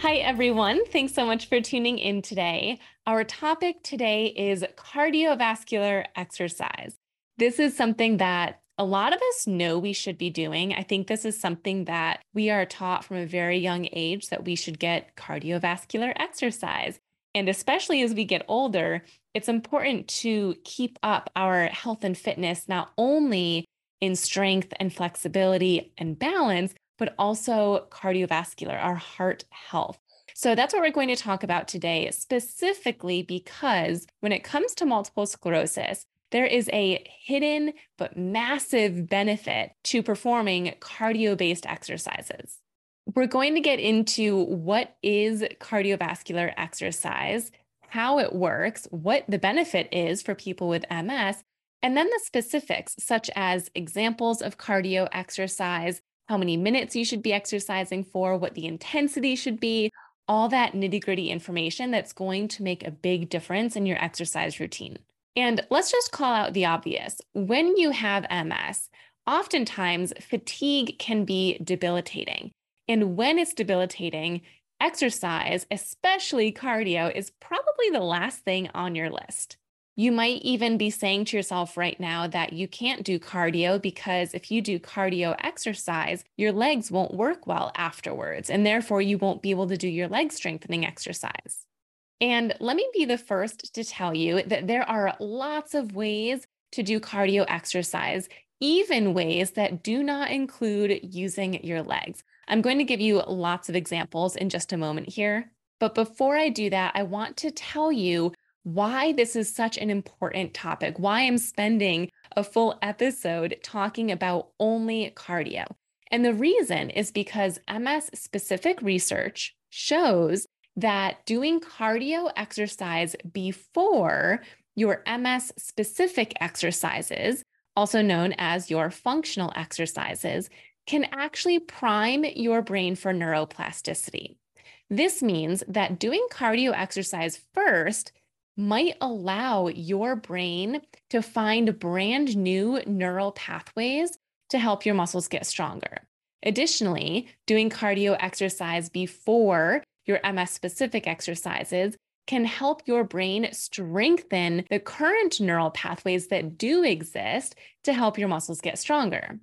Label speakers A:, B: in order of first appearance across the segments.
A: Hi, everyone. Thanks so much for tuning in today. Our topic today is cardiovascular exercise. This is something that a lot of us know we should be doing. I think this is something that we are taught from a very young age that we should get cardiovascular exercise. And especially as we get older, it's important to keep up our health and fitness, not only in strength and flexibility and balance, but also cardiovascular, our heart health. So that's what we're going to talk about today, specifically because when it comes to multiple sclerosis, there is a hidden but massive benefit to performing cardio based exercises. We're going to get into what is cardiovascular exercise, how it works, what the benefit is for people with MS, and then the specifics, such as examples of cardio exercise, how many minutes you should be exercising for, what the intensity should be, all that nitty gritty information that's going to make a big difference in your exercise routine. And let's just call out the obvious. When you have MS, oftentimes fatigue can be debilitating. And when it's debilitating, exercise, especially cardio, is probably the last thing on your list. You might even be saying to yourself right now that you can't do cardio because if you do cardio exercise, your legs won't work well afterwards, and therefore you won't be able to do your leg strengthening exercise. And let me be the first to tell you that there are lots of ways to do cardio exercise, even ways that do not include using your legs. I'm going to give you lots of examples in just a moment here. But before I do that, I want to tell you why this is such an important topic, why I'm spending a full episode talking about only cardio. And the reason is because MS specific research shows that doing cardio exercise before your MS specific exercises, also known as your functional exercises, can actually prime your brain for neuroplasticity. This means that doing cardio exercise first might allow your brain to find brand new neural pathways to help your muscles get stronger. Additionally, doing cardio exercise before your MS specific exercises can help your brain strengthen the current neural pathways that do exist to help your muscles get stronger.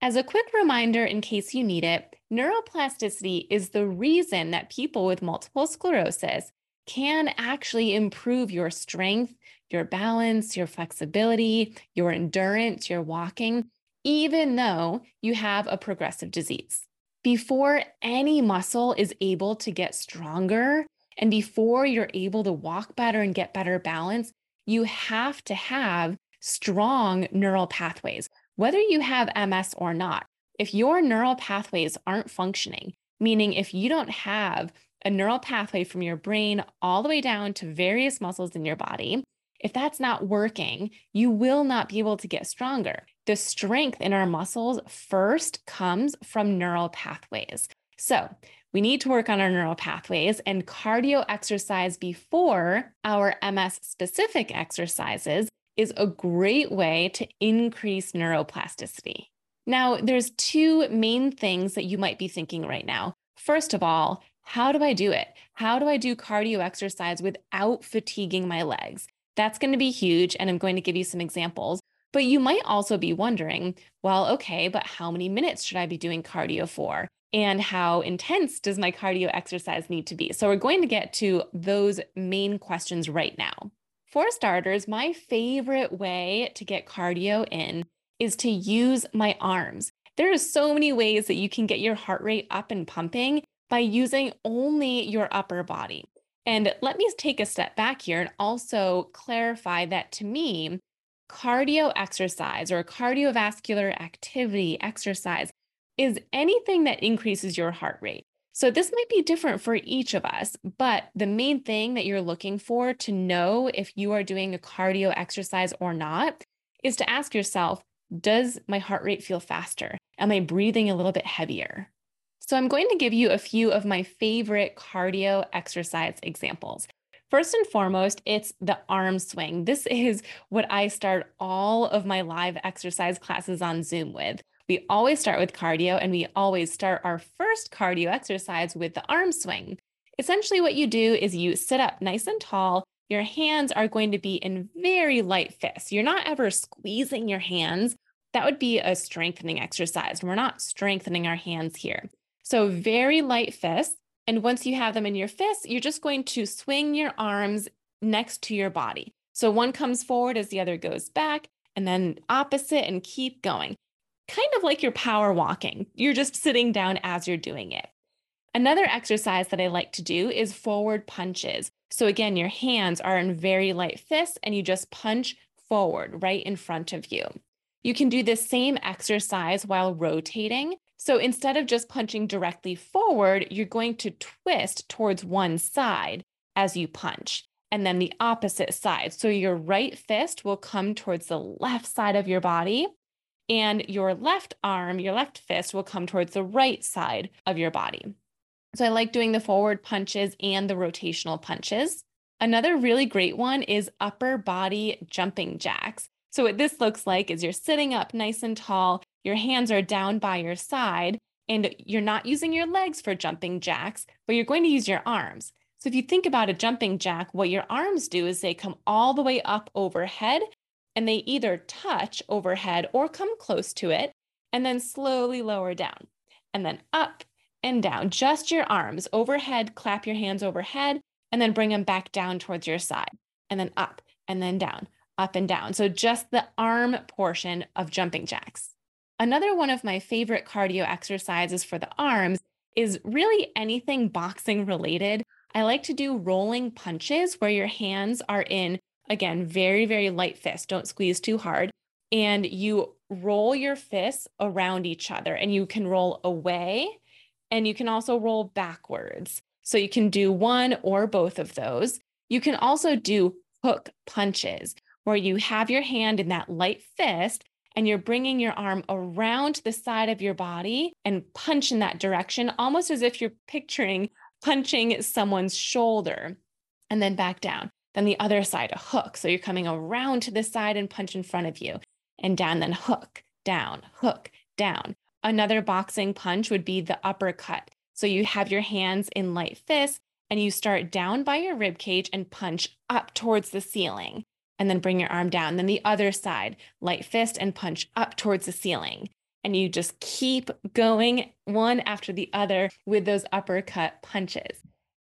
A: As a quick reminder, in case you need it, neuroplasticity is the reason that people with multiple sclerosis can actually improve your strength, your balance, your flexibility, your endurance, your walking, even though you have a progressive disease. Before any muscle is able to get stronger and before you're able to walk better and get better balance, you have to have strong neural pathways, whether you have MS or not. If your neural pathways aren't functioning, meaning if you don't have a neural pathway from your brain all the way down to various muscles in your body. If that's not working, you will not be able to get stronger. The strength in our muscles first comes from neural pathways. So, we need to work on our neural pathways and cardio exercise before our MS specific exercises is a great way to increase neuroplasticity. Now, there's two main things that you might be thinking right now. First of all, how do I do it? How do I do cardio exercise without fatiguing my legs? That's going to be huge. And I'm going to give you some examples. But you might also be wondering, well, okay, but how many minutes should I be doing cardio for? And how intense does my cardio exercise need to be? So we're going to get to those main questions right now. For starters, my favorite way to get cardio in is to use my arms. There are so many ways that you can get your heart rate up and pumping by using only your upper body. And let me take a step back here and also clarify that to me, cardio exercise or cardiovascular activity exercise is anything that increases your heart rate. So this might be different for each of us, but the main thing that you're looking for to know if you are doing a cardio exercise or not is to ask yourself, does my heart rate feel faster? Am I breathing a little bit heavier? So I'm going to give you a few of my favorite cardio exercise examples. First and foremost, it's the arm swing. This is what I start all of my live exercise classes on Zoom with. We always start with cardio and we always start our first cardio exercise with the arm swing. Essentially, what you do is you sit up nice and tall. Your hands are going to be in very light fists. You're not ever squeezing your hands. That would be a strengthening exercise. We're not strengthening our hands here. So, very light fists. And once you have them in your fists, you're just going to swing your arms next to your body. So, one comes forward as the other goes back, and then opposite, and keep going. Kind of like you're power walking. You're just sitting down as you're doing it. Another exercise that I like to do is forward punches. So, again, your hands are in very light fists, and you just punch forward right in front of you. You can do this same exercise while rotating. So instead of just punching directly forward, you're going to twist towards one side as you punch and then the opposite side. So your right fist will come towards the left side of your body and your left arm, your left fist will come towards the right side of your body. So I like doing the forward punches and the rotational punches. Another really great one is upper body jumping jacks. So, what this looks like is you're sitting up nice and tall, your hands are down by your side, and you're not using your legs for jumping jacks, but you're going to use your arms. So, if you think about a jumping jack, what your arms do is they come all the way up overhead and they either touch overhead or come close to it and then slowly lower down and then up and down. Just your arms overhead, clap your hands overhead, and then bring them back down towards your side and then up and then down up and down. So just the arm portion of jumping jacks. Another one of my favorite cardio exercises for the arms is really anything boxing related. I like to do rolling punches where your hands are in, again, very, very light fists. Don't squeeze too hard. And you roll your fists around each other and you can roll away and you can also roll backwards. So you can do one or both of those. You can also do hook punches where you have your hand in that light fist and you're bringing your arm around the side of your body and punch in that direction, almost as if you're picturing punching someone's shoulder and then back down. Then the other side, a hook. So you're coming around to the side and punch in front of you and down, then hook, down, hook, down. Another boxing punch would be the uppercut. So you have your hands in light fists and you start down by your rib cage and punch up towards the ceiling and then bring your arm down. Then the other side, light fist and punch up towards the ceiling. And you just keep going one after the other with those uppercut punches.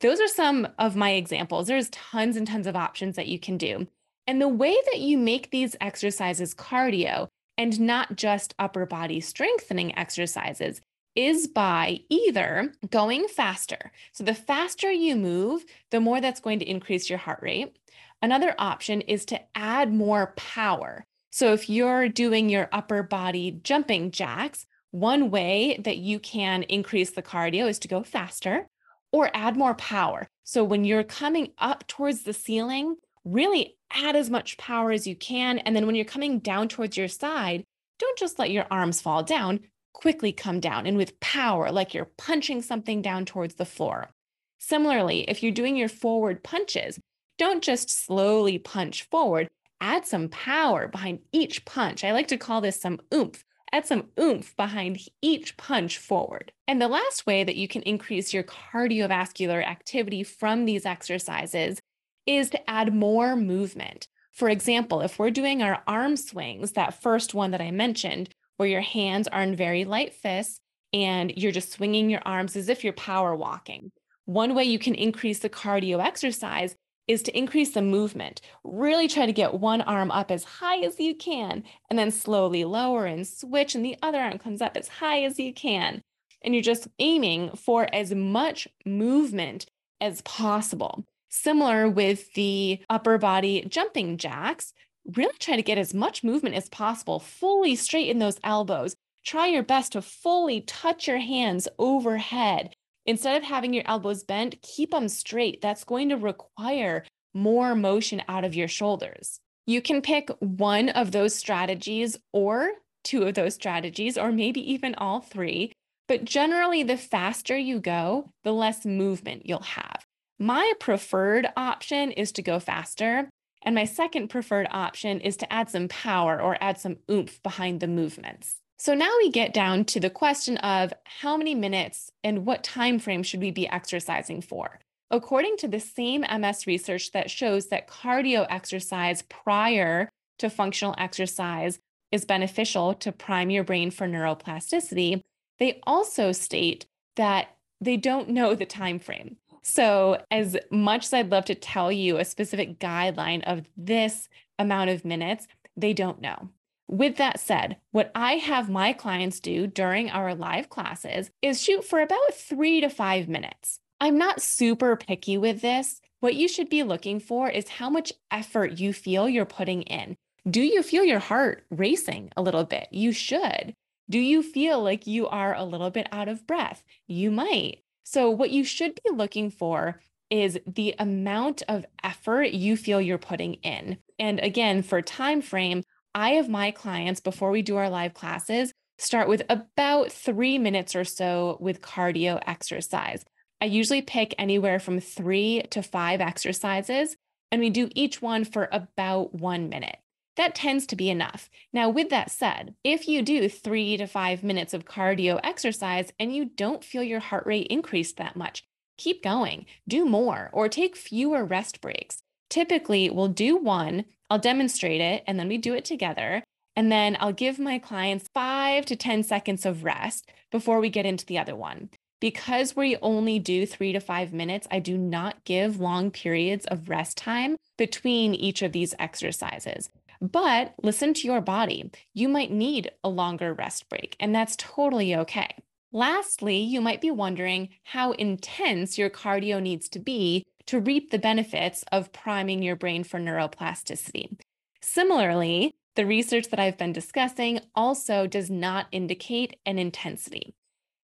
A: Those are some of my examples. There's tons and tons of options that you can do. And the way that you make these exercises cardio and not just upper body strengthening exercises is by either going faster. So, the faster you move, the more that's going to increase your heart rate. Another option is to add more power. So if you're doing your upper body jumping jacks, one way that you can increase the cardio is to go faster or add more power. So when you're coming up towards the ceiling, really add as much power as you can. And then when you're coming down towards your side, don't just let your arms fall down, quickly come down and with power, like you're punching something down towards the floor. Similarly, if you're doing your forward punches, don't just slowly punch forward, add some power behind each punch. I like to call this some oomph. Add some oomph behind each punch forward. And the last way that you can increase your cardiovascular activity from these exercises is to add more movement. For example, if we're doing our arm swings, that first one that I mentioned, where your hands are in very light fists and you're just swinging your arms as if you're power walking. One way you can increase the cardio exercise is to increase the movement. Really try to get one arm up as high as you can, and then slowly lower and switch, and the other arm comes up as high as you can. And you're just aiming for as much movement as possible. Similar with the upper body jumping jacks, really try to get as much movement as possible, fully straighten those elbows. Try your best to fully touch your hands overhead Instead of having your elbows bent, keep them straight. That's going to require more motion out of your shoulders. You can pick one of those strategies or two of those strategies, or maybe even all three. But generally, the faster you go, the less movement you'll have. My preferred option is to go faster. And my second preferred option is to add some power or add some oomph behind the movements. So now we get down to the question of how many minutes and what time frame should we be exercising for? According to the same MS research that shows that cardio exercise prior to functional exercise is beneficial to prime your brain for neuroplasticity, they also state that they don't know the time frame. So, as much as I'd love to tell you a specific guideline of this amount of minutes, they don't know. With that said, what I have my clients do during our live classes is shoot for about three to five minutes. I'm not super picky with this. What you should be looking for is how much effort you feel you're putting in. Do you feel your heart racing a little bit? You should. Do you feel like you are a little bit out of breath? You might. So, what you should be looking for is the amount of effort you feel you're putting in. And again, for time frame, I have my clients before we do our live classes start with about three minutes or so with cardio exercise. I usually pick anywhere from three to five exercises, and we do each one for about one minute. That tends to be enough. Now, with that said, if you do three to five minutes of cardio exercise and you don't feel your heart rate increase that much, keep going, do more, or take fewer rest breaks. Typically, we'll do one I'll demonstrate it and then we do it together. And then I'll give my clients five to 10 seconds of rest before we get into the other one. Because we only do three to five minutes, I do not give long periods of rest time between each of these exercises. But listen to your body. You might need a longer rest break, and that's totally okay. Lastly, you might be wondering how intense your cardio needs to be to reap the benefits of priming your brain for neuroplasticity. Similarly, the research that I've been discussing also does not indicate an intensity.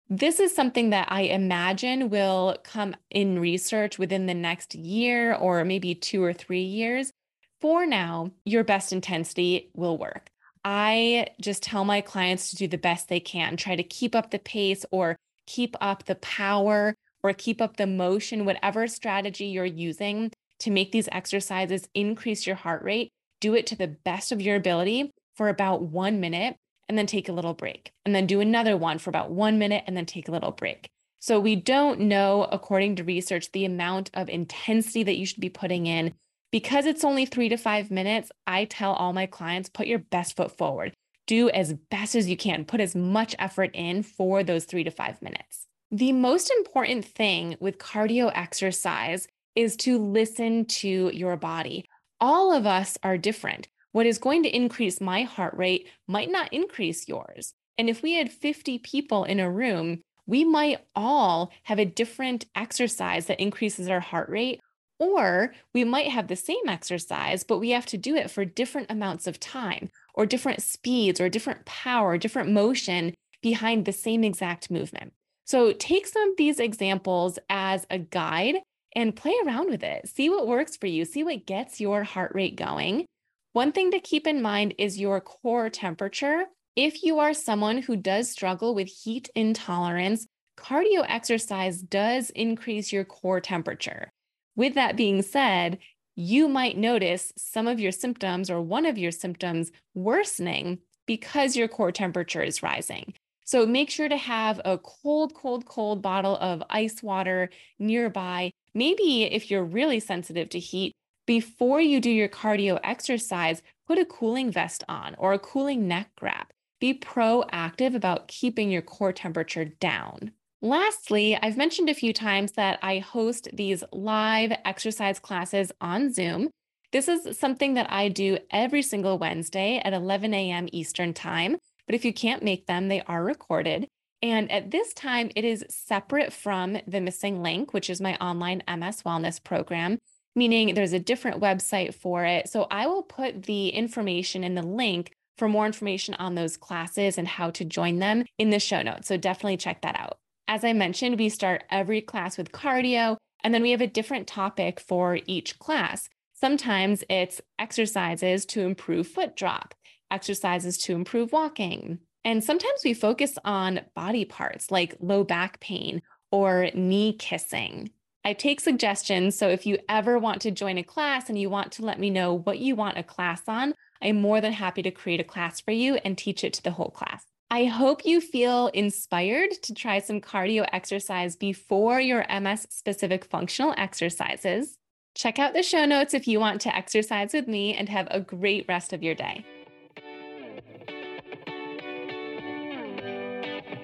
A: This is something that I imagine will come in research within the next year or maybe two or three years. For now, your best intensity will work. I just tell my clients to do the best they can, try to keep up the pace or keep up the power or keep up the motion, whatever strategy you're using to make these exercises increase your heart rate, do it to the best of your ability for about one minute and then take a little break. And then do another one for about one minute and then take a little break. So we don't know, according to research, the amount of intensity that you should be putting in. Because it's only three to five minutes, I tell all my clients put your best foot forward. Do as best as you can, put as much effort in for those three to five minutes. The most important thing with cardio exercise is to listen to your body. All of us are different. What is going to increase my heart rate might not increase yours. And if we had 50 people in a room, we might all have a different exercise that increases our heart rate, or we might have the same exercise, but we have to do it for different amounts of time, or different speeds, or different power, different motion behind the same exact movement. So take some of these examples as a guide and play around with it. See what works for you, see what gets your heart rate going. One thing to keep in mind is your core temperature. If you are someone who does struggle with heat intolerance, cardio exercise does increase your core temperature. With that being said, you might notice some of your symptoms or one of your symptoms worsening because your core temperature is rising. So make sure to have a cold, cold, cold bottle of ice water nearby. Maybe if you're really sensitive to heat, before you do your cardio exercise, put a cooling vest on or a cooling neck wrap. Be proactive about keeping your core temperature down. Lastly, I've mentioned a few times that I host these live exercise classes on Zoom. This is something that I do every single Wednesday at 11 a.m. Eastern Time. But if you can't make them, they are recorded. And at this time, it is separate from the MSing Link, which is my online MS wellness program, meaning there's a different website for it. So I will put the information in the link for more information on those classes and how to join them in the show notes. So definitely check that out. As I mentioned, we start every class with cardio, and then we have a different topic for each class. Sometimes it's exercises to improve foot drop, exercises to improve walking, and sometimes we focus on body parts like low back pain or knee kissing. I take suggestions. So if you ever want to join a class and you want to let me know what you want a class on, I'm more than happy to create a class for you and teach it to the whole class. I hope you feel inspired to try some cardio exercise before your MS specific functional exercises. Check out the show notes if you want to exercise with me and have a great rest of your day.